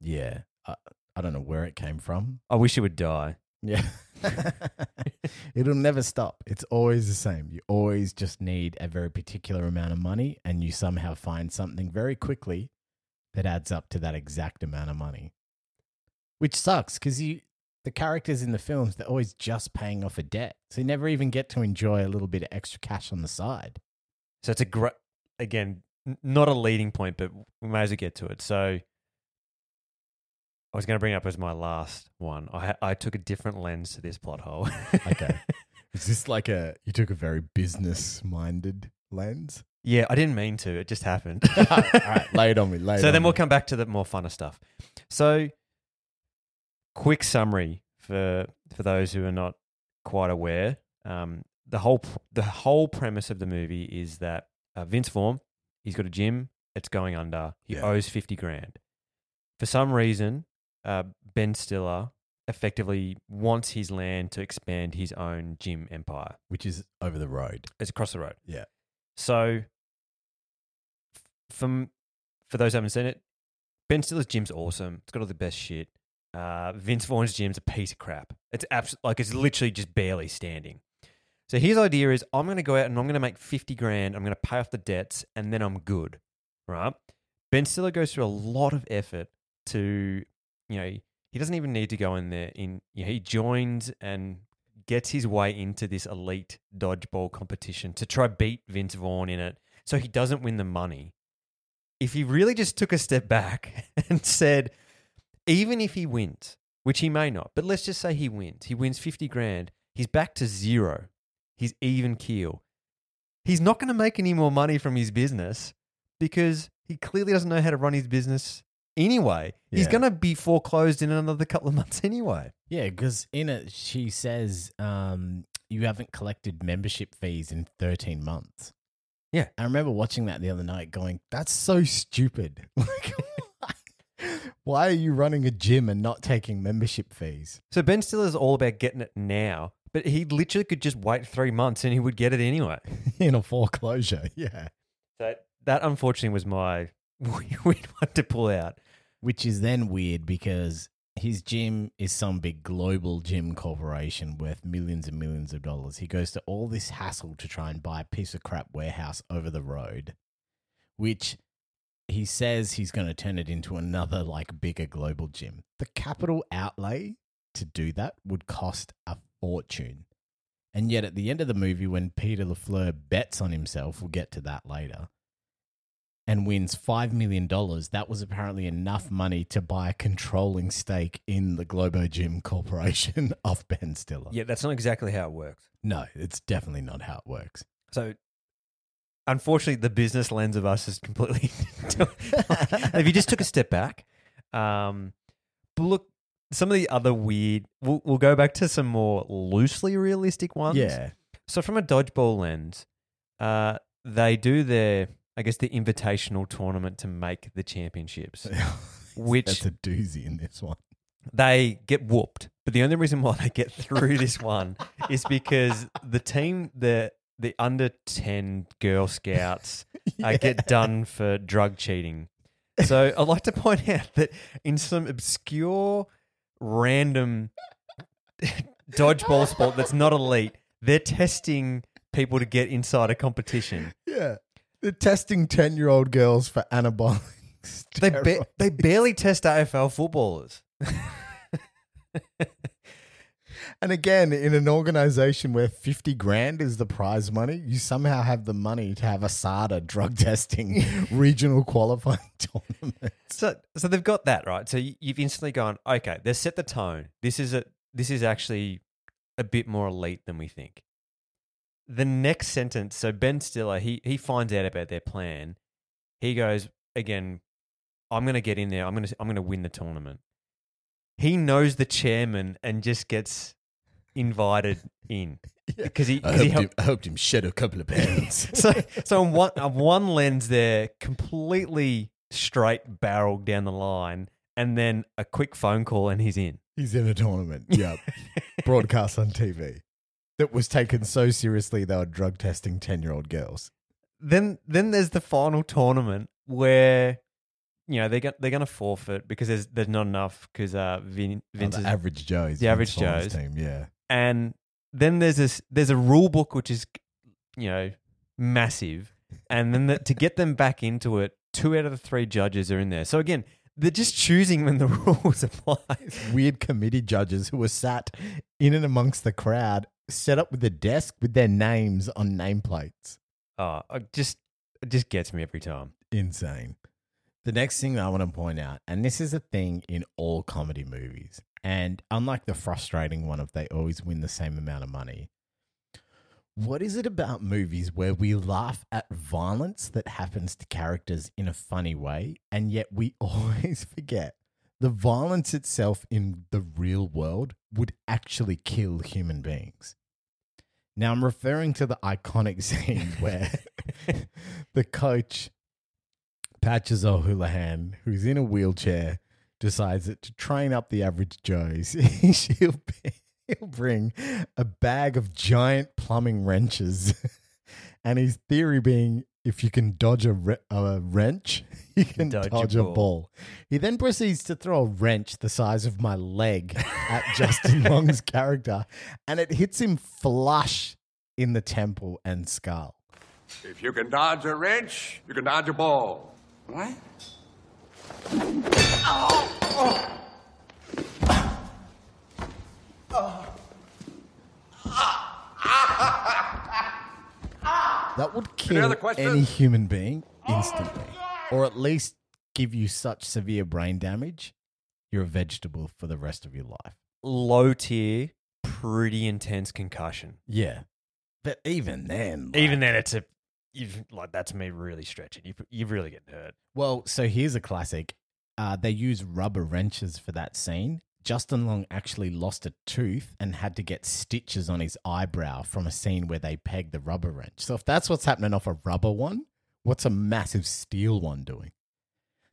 Yeah. I, I don't know where it came from. I wish it would die. Yeah. It'll never stop. It's always the same. You always just need a very particular amount of money and you somehow find something very quickly that adds up to that exact amount of money. Which sucks because you the characters in the films they're always just paying off a debt. So you never even get to enjoy a little bit of extra cash on the side. So it's a great again, n- not a leading point, but we may as well get to it. So I was going to bring up as my last one. I I took a different lens to this plot hole. Okay. Is this like a you took a very business minded lens? yeah, I didn't mean to. It just happened. All right, lay it on me. Lay it so then we'll me. come back to the more funner stuff. So, quick summary for for those who are not quite aware. Um, the whole the whole premise of the movie is that uh, Vince Vaughn he's got a gym it's going under. He Yeah. owes 50 grand. For some reason, uh, Ben Stiller effectively wants his land to expand his own gym empire. Which is over the road. It's across the road. Yeah. So, f- from for those who haven't seen it, Ben Stiller's gym's awesome. It's got all the best shit. Uh, Vince Vaughn's gym's a piece of crap. It's abs- like it's literally just barely standing. So his idea is I'm going to go out and I'm going to make 50 grand. I'm going to pay off the debts and then I'm good. Right? Ben Stiller goes through a lot of effort to, you know, he doesn't even need to go in there. In you know, he joins and gets his way into this elite dodgeball competition to try beat Vince Vaughn in it, so he doesn't win the money. If he really just took a step back and said, even if he wins, which he may not, but let's just say he wins, he wins 50 grand, he's back to zero. He's even keel. He's not going to make any more money from his business because he clearly doesn't know how to run his business anyway. He's Yeah. going to be foreclosed in another couple of months anyway. Yeah, because in it she says um, you haven't collected membership fees in 13 months. Yeah. I remember watching that the other night going, that's so stupid. Like, why are you running a gym and not taking membership fees? So Ben Stiller's all about getting it now, but he literally could just wait three months and he would get it anyway. in a foreclosure. Yeah. So that unfortunately was my weird one to pull out. Which is then weird because his gym is some big global gym corporation worth millions and millions of dollars. He goes to all this hassle to try and buy a piece of crap warehouse over the road, which he says he's going to turn it into another like bigger global gym. The capital outlay to do that would cost a fortune. And yet at the end of the movie when Peter LaFleur bets on himself, we'll get to that later, and wins $5 million, that was apparently enough money to buy a controlling stake in the Globo Gym Corporation of Ben Stiller. Yeah, that's not exactly how it works. No, it's definitely not how it works. So unfortunately, the business lens of us is completely. if you just took a step back, um, but look, some of the other weird. We'll, we'll go back to some more loosely realistic ones. Yeah. So from a dodgeball lens, uh, they do their, I guess, the invitational tournament to make the championships, which That's a doozy in this one. they get whooped. But the only reason why they get through this one is because the team, the the under ten Girl Scouts, uh, get done for drug cheating. So I'd like to point out that in some obscure, random dodgeball sport that's not elite, they're testing people to get inside a competition. Yeah. They're testing 10 year old girls for anabolic. They ba- they barely test AFL footballers. And again, in an organization where 50 grand is the prize money, you somehow have the money to have ASADA drug testing regional qualifying tournament. So, so they've got that right. So you- you've instantly gone, okay, they've set the tone. This is a this is actually a bit more elite than we think. The next sentence, so Ben Stiller, he he finds out about their plan. He goes again. I'm going to get in there. I'm going to I'm to win the tournament. He knows the chairman and just gets invited in because he, I 'cause he helped, helped- him, I helped him shed a couple of pounds. so so on one on one lens they're completely straight barreled down the line and then a quick phone call and he's in He's in a tournament. Yep. Broadcast on TV. That was taken so seriously they were drug testing 10 year old girls. then then there's the final tournament where you know they're going they're going to forfeit because there's there's not enough because uh Vin, Oh, the is- average Joes. the average Joes Team, yeah. and then there's this there's a rule book which is you know massive and then the, to get them back into it two out of the three judges are in there so again they're just choosing when the rules apply Weird committee judges who were sat in and amongst the crowd, set up with a desk with their names on nameplates. oh it just it just gets me every time Insane. The next thing that I want to point out, and this is a thing in all comedy movies, and unlike the frustrating one of they always win the same amount of money, what is it about movies where we laugh at violence that happens to characters in a funny way, and yet we always forget the violence itself in the real world would actually kill human beings? Now, I'm referring to the iconic scene where the coach Patches O'Houlihan, who's in a wheelchair, decides that to train up the average Joes, she'll he'll bring a bag of giant plumbing wrenches, and his theory being if you can dodge a, re- a wrench, you can Dodge dodge, a a, ball. ball. He then proceeds to throw a wrench the size of my leg at Justin Long's character, and it hits him flush in the temple and skull. If you can dodge a wrench, you can dodge a ball. What? That would kill any human being instantly, or at least give you such severe brain damage, you're a vegetable for the rest of your life. Low tier, pretty intense concussion. Yeah, but even then, Even then, it's a you've like that's me really stretching. You you really getting hurt. Well, so here's a classic. Uh, they use rubber wrenches for that scene. Justin Long actually lost a tooth and had to get stitches on his eyebrow from a scene where they pegged the rubber wrench. So if that's what's happening off a rubber one, what's a massive steel one doing?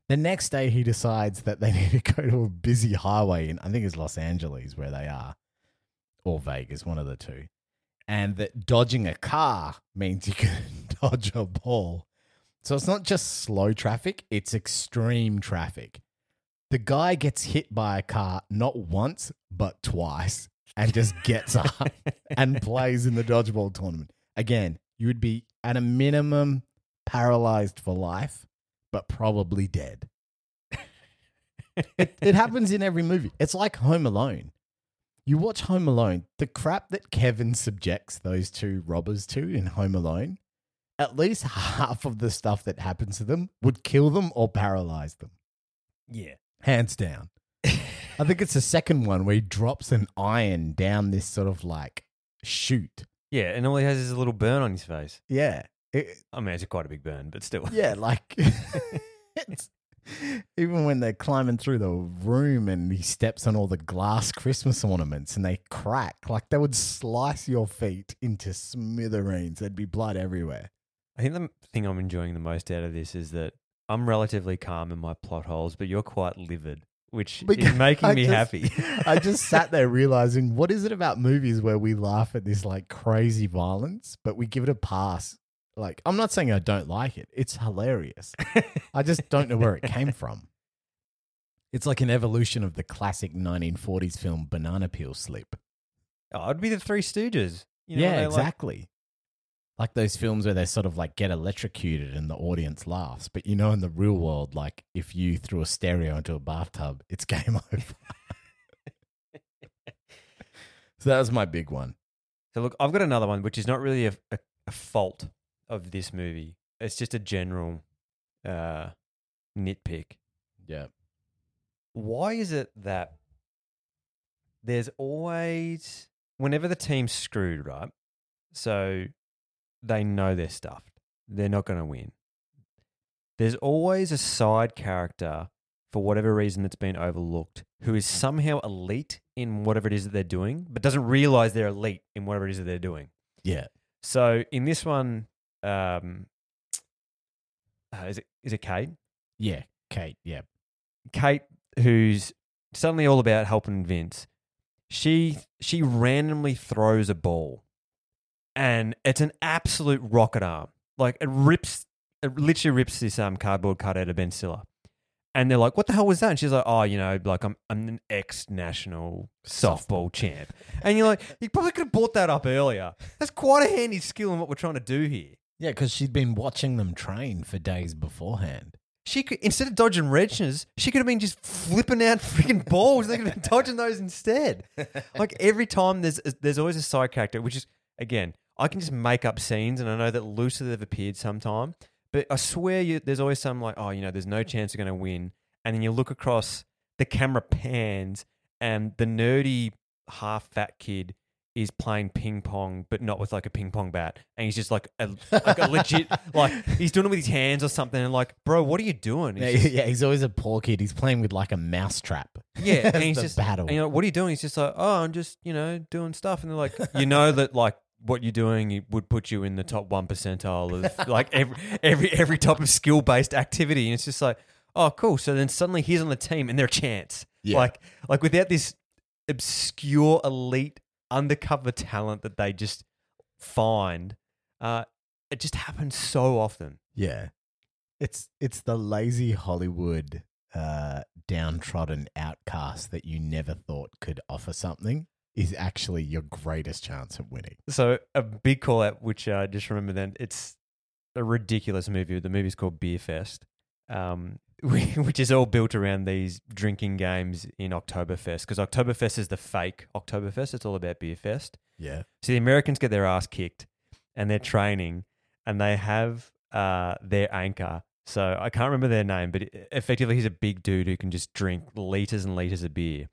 The next day, he decides that they need to go to a busy highway in, I think it's Los Angeles where they are, or Vegas, one of the two. And that dodging a car means you can dodge a ball. So it's not just slow traffic, it's extreme traffic. The guy gets hit by a car not once, but twice and just gets up and plays in the dodgeball tournament. Again, you would be at a minimum paralyzed for life, but probably dead. it, it happens in every movie. It's like Home Alone. You watch Home Alone, the crap that Kevin subjects those two robbers to in Home Alone, at least half of the stuff that happens to them would kill them or paralyze them. Yeah. Hands down. I think it's the second one where he drops an iron down this sort of like chute. Yeah, and all he has is a little burn on his face. Yeah. It- I mean, it's quite a big burn, but still. yeah, like even when they're climbing through the room and he steps on all the glass Christmas ornaments and they crack, like they would slice your feet into smithereens. There'd be blood everywhere. I think the thing I'm enjoying the most out of this is that I'm relatively calm in my plot holes, but you're quite livid, which is Because making I me just- happy. I just sat there realizing what is it about movies where we laugh at this like crazy violence, but we give it a pass. Like, I'm not saying I don't like it, it's hilarious. I just don't know where it came from. It's like an evolution of the classic 1940s film Banana Peel Slip. oh, it'd be the Three Stooges. You know, yeah, they like- exactly. Like those films where they sort of like get electrocuted and the audience laughs. But you know, in the real world, like if you threw a stereo into a bathtub, it's game over. so that was my big one. So look, I've got another one, which is not really a, a, a fault of this movie. It's just a general uh, nitpick. Yeah. Why is it that there's always, whenever the team's screwed, right? So they know they're stuffed. They're not going to win. There's always a side character, for whatever reason that's been overlooked, who is somehow elite in whatever it is that they're doing, but doesn't realize they're elite in whatever it is that they're doing. Yeah. So in this one, um, uh, is it is it Kate? Yeah. Kate. Yeah. Kate, who's suddenly all about helping Vince, she she randomly throws a ball, and it's an absolute rocket arm. Like it rips, it literally rips this um cardboard cutout of Ben Stiller. And they're like, "What the hell was that?" And she's like, "Oh, you know, like I'm I'm an ex national softball champ." And you're like, "You probably could have brought that up earlier. That's quite a handy skill in what we're trying to do here." Yeah, because she'd been watching them train for days beforehand. She could instead of dodging wrenches, she could have been just flipping out freaking balls. They could have been dodging those instead. Like every time, there's there's always a side character, which is again, I can just make up scenes, and I know that loosely they've appeared sometime. But I swear, you, there's always some like, oh, you know, there's no mm. chance you're going to win, and then you look across, the camera pans, and the nerdy half fat kid is playing ping pong, but not with like a ping pong bat, and he's just like a, like a legit like he's doing it with his hands or something, and like, bro, what are you doing? Yeah, He's just- yeah, he's always a poor kid. He's playing with like a mouse trap. yeah, and he's just battle. And you know, like, what are you doing? He's just like, oh, I'm just you know doing stuff, and they're like, you know that like what you're doing it would put you in the top one percentile of like every every every type of skill based activity, and it's just like, oh, cool. So then suddenly he's on the team, and they're a chance. Yeah. Like like without this obscure elite undercover talent that they just find, uh, it just happens so often. Yeah. It's it's the lazy Hollywood uh downtrodden outcast that you never thought could offer something is actually your greatest chance of winning. So a big call out, which I just remember then, it's a ridiculous movie. The movie's called Beerfest, um, which is all built around these drinking games in Oktoberfest. Because Oktoberfest is the fake Oktoberfest. It's all about Beerfest. Yeah. So the Americans get their ass kicked and they're training and they have uh, their anchor. So I can't remember their name, but effectively he's a big dude who can just drink liters and liters of beer.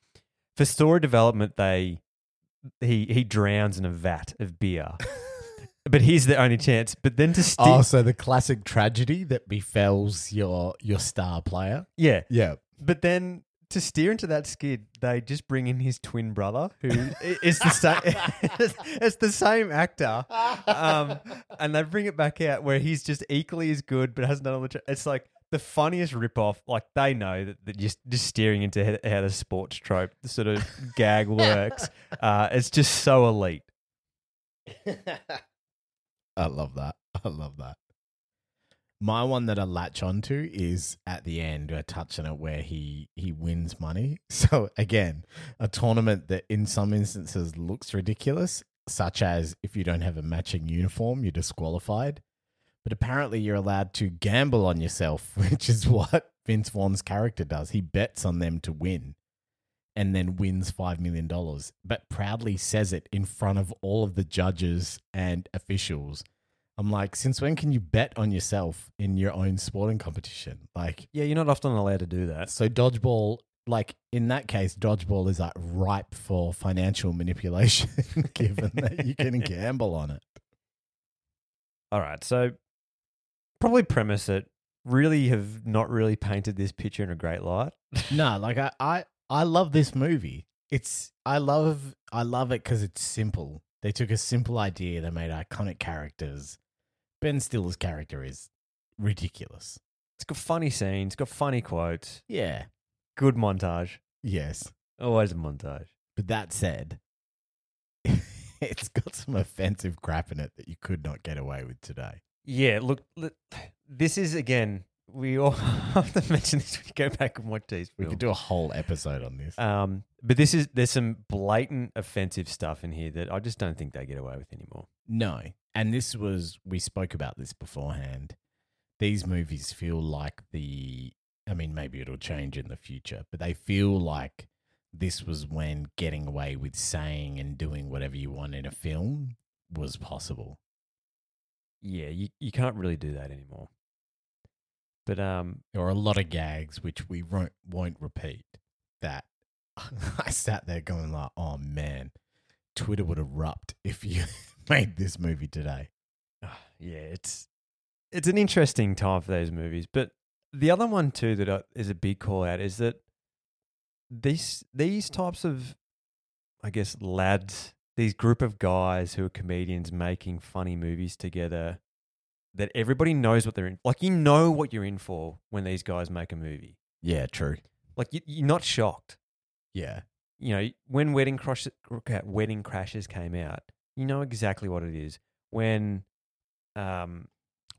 For story development, they he he drowns in a vat of beer. but he's the only chance. But then to stick, Oh, so the classic tragedy that befalls your your star player. yeah, Yeah. But then to steer into that skid, they just bring in his twin brother, who i- is the same. it's the same actor, um, and they bring it back out where he's just equally as good, but hasn't done all the. Tra- it's like the funniest ripoff. Like they know that, that just just steering into how, the sports trope the sort of gag works. Uh, it's just so elite. I love that. I love that. My one that I latch onto is at the end, I touch on it where he he wins money. So again, a tournament that in some instances looks ridiculous, such as if you don't have a matching uniform, you're disqualified. But apparently you're allowed to gamble on yourself, which is what Vince Vaughn's character does. He bets on them to win and then wins $5 million, but proudly says it in front of all of the judges and officials. I'm like, since when can you bet on yourself in your own sporting competition? Like, Yeah, you're not often allowed to do that. so dodgeball, like in that case, dodgeball is like ripe for financial manipulation, given that you can gamble on it. All right, so probably premise it. Really have not really painted this picture in a great light. No, like I, I, I love this movie. It's I love I love it because it's simple. They took a simple idea, they made iconic characters. Ben Stiller's character is ridiculous. It's got funny scenes, got funny quotes, Yeah. good montage. Yes. Always a montage. But that said, it's got some offensive crap in it that you could not get away with today. Yeah, look, look this is again. We all have to mention this We go back and watch these. We could do a whole episode on this. Um, but this is there's some blatant offensive stuff in here that I just don't think they get away with anymore. No. And this was, we spoke about this beforehand. These movies feel like the, I mean, maybe it'll change in the future, but they feel like this was when getting away with saying and doing whatever you want in a film was possible. Yeah, you, you can't really do that anymore. But um, There are a lot of gags which we won't, won't repeat that I sat there going like, oh man, Twitter would erupt if you made this movie today. yeah, it's it's an interesting time for those movies. But the other one too that is a big call out is that these these types of, I guess, lads, these group of guys who are comedians making funny movies together, that everybody knows what they're in. Like you know what you're in for when these guys make a movie. Yeah, true. Like you, you're not shocked. Yeah. You know when Wedding Crush, Wedding Crashers came out, you know exactly what it is. When, um,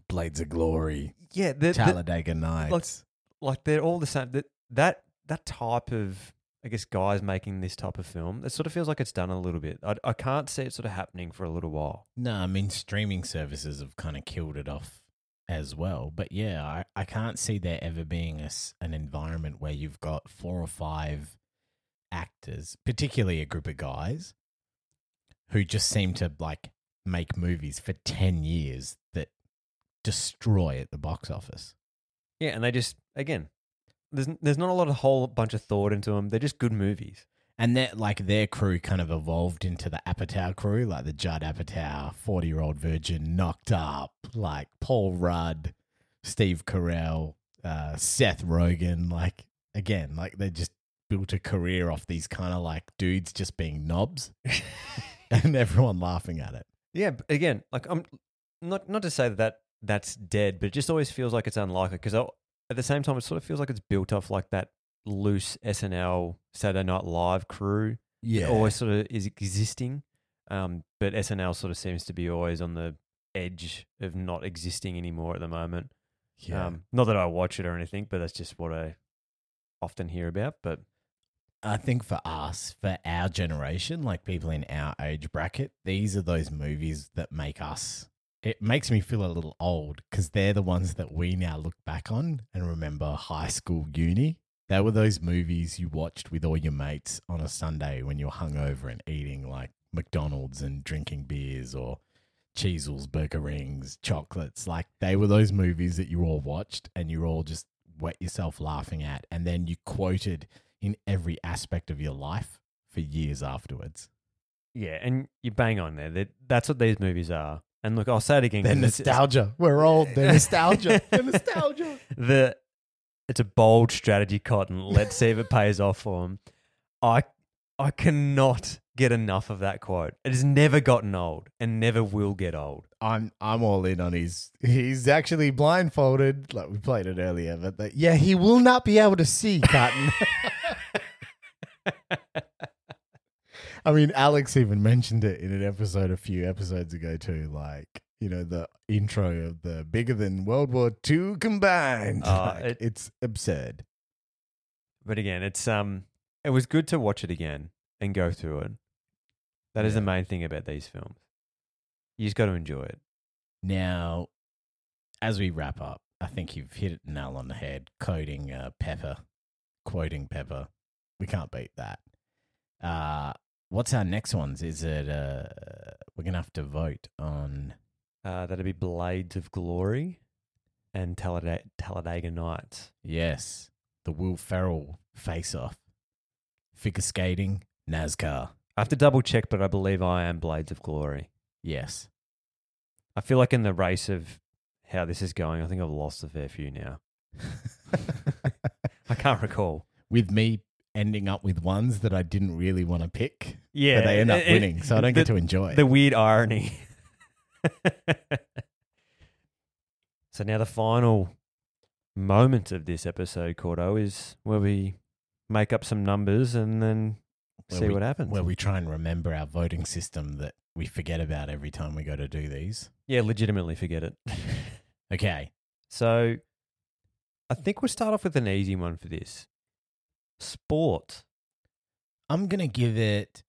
Blades of Glory, yeah, the, Talladega Nights. like, like they're all the same. That that that type of I guess guys making this type of film, it sort of feels like it's done a little bit. I, I can't see it sort of happening for a little while. No, I mean streaming services have kind of killed it off as well. But yeah, I, I can't see there ever being a an environment where you've got four or five actors, particularly a group of guys, who just seem to like make movies for ten years that destroy at the box office. Yeah, and they just again, there's there's not a lot of whole bunch of thought into them. They're just good movies. And that like their crew kind of evolved into the Apatow crew, like the Judd Apatow, forty year old virgin, knocked up, like Paul Rudd, Steve Carell, uh, Seth Rogen. Like again, like they just built a career off these kind of like dudes just being knobs, and everyone laughing at it. Yeah, again, like I'm not not to say that, that that's dead, but it just always feels like it's unlikely because at the same time, it sort of feels like it's built off like that loose SNL Saturday Night Live crew. Yeah. It always sort of is existing, um, but SNL sort of seems to be always on the edge of not existing anymore at the moment. Yeah. Um, not that I watch it or anything, but that's just what I often hear about. But I think for us, for our generation, like people in our age bracket, these are those movies that make us. It makes me feel a little old because they're the ones that we now look back on and remember high school, uni. They were those movies you watched with all your mates on a Sunday when you were hungover and eating like McDonald's and drinking beers or Cheezels, burger rings, chocolates. Like they were those movies that you all watched and you all just wet yourself laughing at. And then you quoted in every aspect of your life for years afterwards. yeah, and you bang on there. That's what these movies are. And look, I'll say it again. They're 'cause it's- it's- nostalgia. We're old. They're nostalgia. They're nostalgia. the it's a bold strategy, Cotton. Let's see if it pays off for him. I I cannot get enough of that quote. It has never gotten old and never will get old. I'm I'm all in on his. He's actually blindfolded. Like we played it earlier, but the, yeah, he will not be able to see Cotton. I mean, Alex even mentioned it in an episode a few episodes ago too. Like you know, the intro of the bigger than World War II combined. Uh, Like, it- it's absurd. But again, it's um it was good to watch it again and go through it. That is the main thing about these films. You just got to enjoy it. Now, as we wrap up, I think you've hit it nail on the head. Quoting uh, Pepper, quoting Pepper, we can't beat that. Uh, what's our next ones? Is it uh, we're gonna have to vote on? Uh, that'd be Blades of Glory and Talladega, Talladega Nights. Yes, the Will Ferrell face off, figure skating, NASCAR. I have to double check, but I believe I am Blades of Glory. Yes, I feel like in the race of how this is going, I think I've lost a fair few now. I can't recall. with me ending up with ones that I didn't really want to pick. Yeah, but they end up it- winning, so I don't get to enjoy. The weird irony. so now the final moment of this episode, Cordo, is where we make up some numbers and then Where see we- what happens. Where we try and remember our voting system that we forget about every time we go to do these. yeah, legitimately forget it. Okay. so I think we'll start off with an easy one for this. Sport. I'm going to give it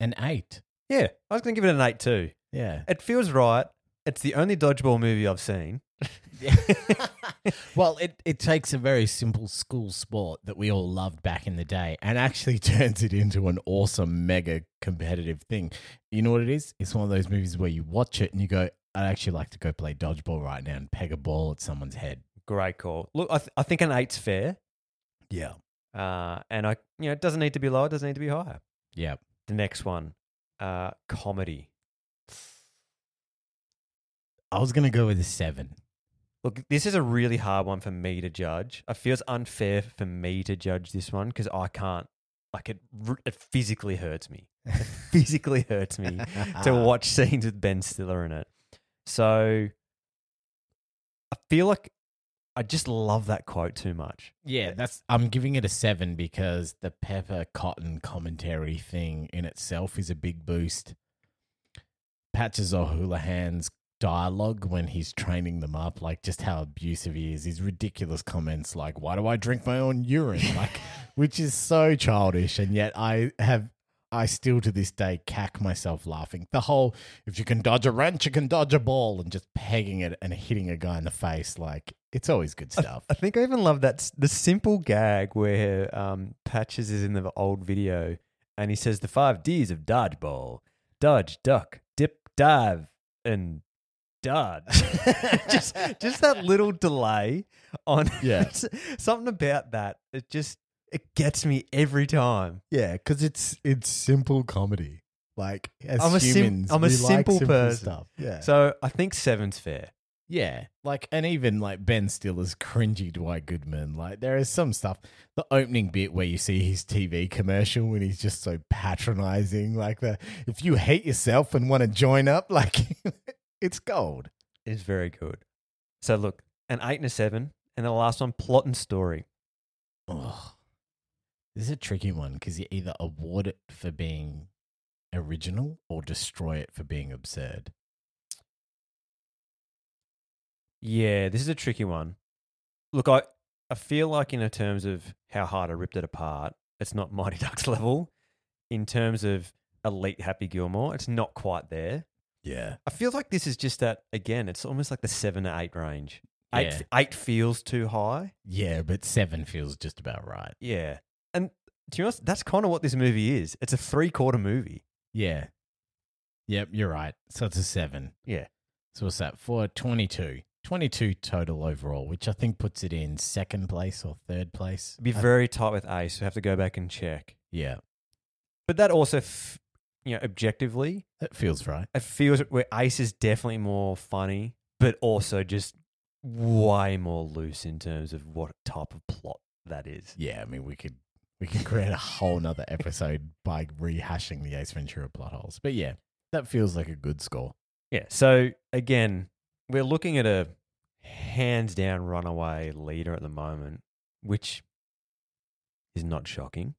an eight. Yeah, I was going to give it an eight too. Yeah. It feels right. It's the only dodgeball movie I've seen. well, it, it takes a very simple school sport that we all loved back in the day and actually turns it into an awesome, mega competitive thing. You know what it is? It's one of those movies where you watch it and you go, I'd actually like to go play dodgeball right now and peg a ball at someone's head. Great call. Look, I, th- I think an eight's fair. Yeah. Uh, and I, you know, it doesn't need to be lower, it doesn't need to be higher. Yeah. The next one, uh, comedy. I was going to go with a seven. Look, this is a really hard one for me to judge. It feels unfair for me to judge this one because I can't. Like it, it physically hurts me. It physically hurts me to watch scenes with Ben Stiller in it. So I feel like I just love that quote too much. Yeah, that's. I'm giving it a seven because the Pepper Cotton commentary thing in itself is a big boost. Patches O'Houlihan's dialogue when he's training them up, like just how abusive he is, his ridiculous comments like, "Why do I drink my own urine?" like, which is so childish, and yet I have. I still to this day cack myself laughing. The whole if you can dodge a wrench, you can dodge a ball, and just pegging it and hitting a guy in the face, like it's always good stuff. I think I even love that the simple gag where um, Patches is in the old video and he says the five D's of dodgeball: dodge, duck, dip, dive, and dodge. just just that little delay on Yeah. something about that. It just it gets me every time. Yeah, because it's it's simple comedy. Like as I'm a sim- humans, I'm a we like simple simple person. Stuff. Yeah. So I think seven's fair. Yeah, like and even like Ben Stiller's cringy White Goodman. Like there is some stuff. The opening bit where you see his TV commercial when he's just so patronizing, like the if you hate yourself and want to join up, like it's gold. It's very good. So look, an eight and a seven, and the last one, plot and story. Oh, this is a tricky one because you either award it for being original or destroy it for being absurd. Yeah, this is a tricky one. Look, I I feel like in terms of how hard I ripped it apart, it's not Mighty Ducks level. In terms of elite Happy Gilmore, it's not quite there. Yeah. I feel like this is just that again. It's almost like the seven to eight range. Eight Yeah. eight feels too high. Yeah, but seven feels just about right. Yeah, and to be honest, that's kind of what this movie is. It's a three quarter movie. Yeah. Yep, you're right. So it's a seven. Yeah. So what's that? For 22. 22 total overall, which I think puts it in second place or third place. Be very tight with Ace. So have to go back and check. yeah, But that also, f- you know, objectively, it feels right. it feels where Ace is definitely more funny, but also just way more loose in terms of what type of plot that is. Yeah, I mean, we could we could create a whole nother episode by rehashing the Ace Ventura plot holes. But yeah, that feels like a good score. Yeah. So again, we're looking at a hands down runaway leader at the moment, which is not shocking.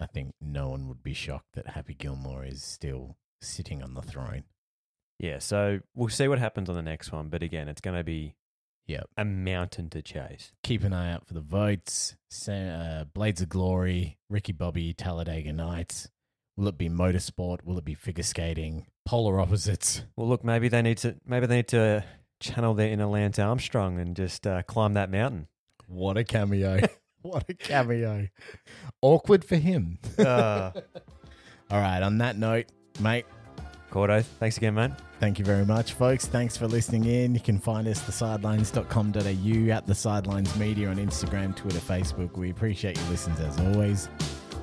I think no one would be shocked that Happy Gilmore is still sitting on the throne. Yeah. So we'll see what happens on the next one. But again, it's going to be Yep. a mountain to chase. Keep an eye out for the votes. Uh, Blades of Glory, Ricky Bobby, Talladega Nights. Will it be motorsport? Will it be figure skating? Polar opposites. Well, look, maybe they need to maybe they need to channel their inner Lance Armstrong and just uh, climb that mountain. What a cameo. what a cameo. Awkward for him. Uh. All right, on that note, mate, Cordo, thanks again, mate. Thank you very much, folks. Thanks for listening in. You can find us thesidelines.com.au at the Sidelines Media on Instagram, Twitter, Facebook. We appreciate your listens as always.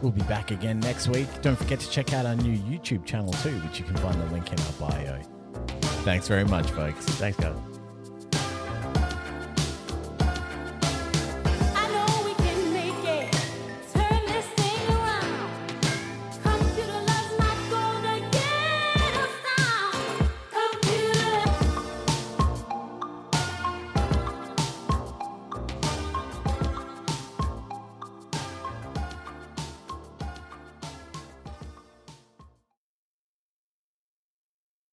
We'll be back again next week. Don't forget to check out our new YouTube channel too, which you can find the link in our bio. Thanks very much, folks. Thanks, guys.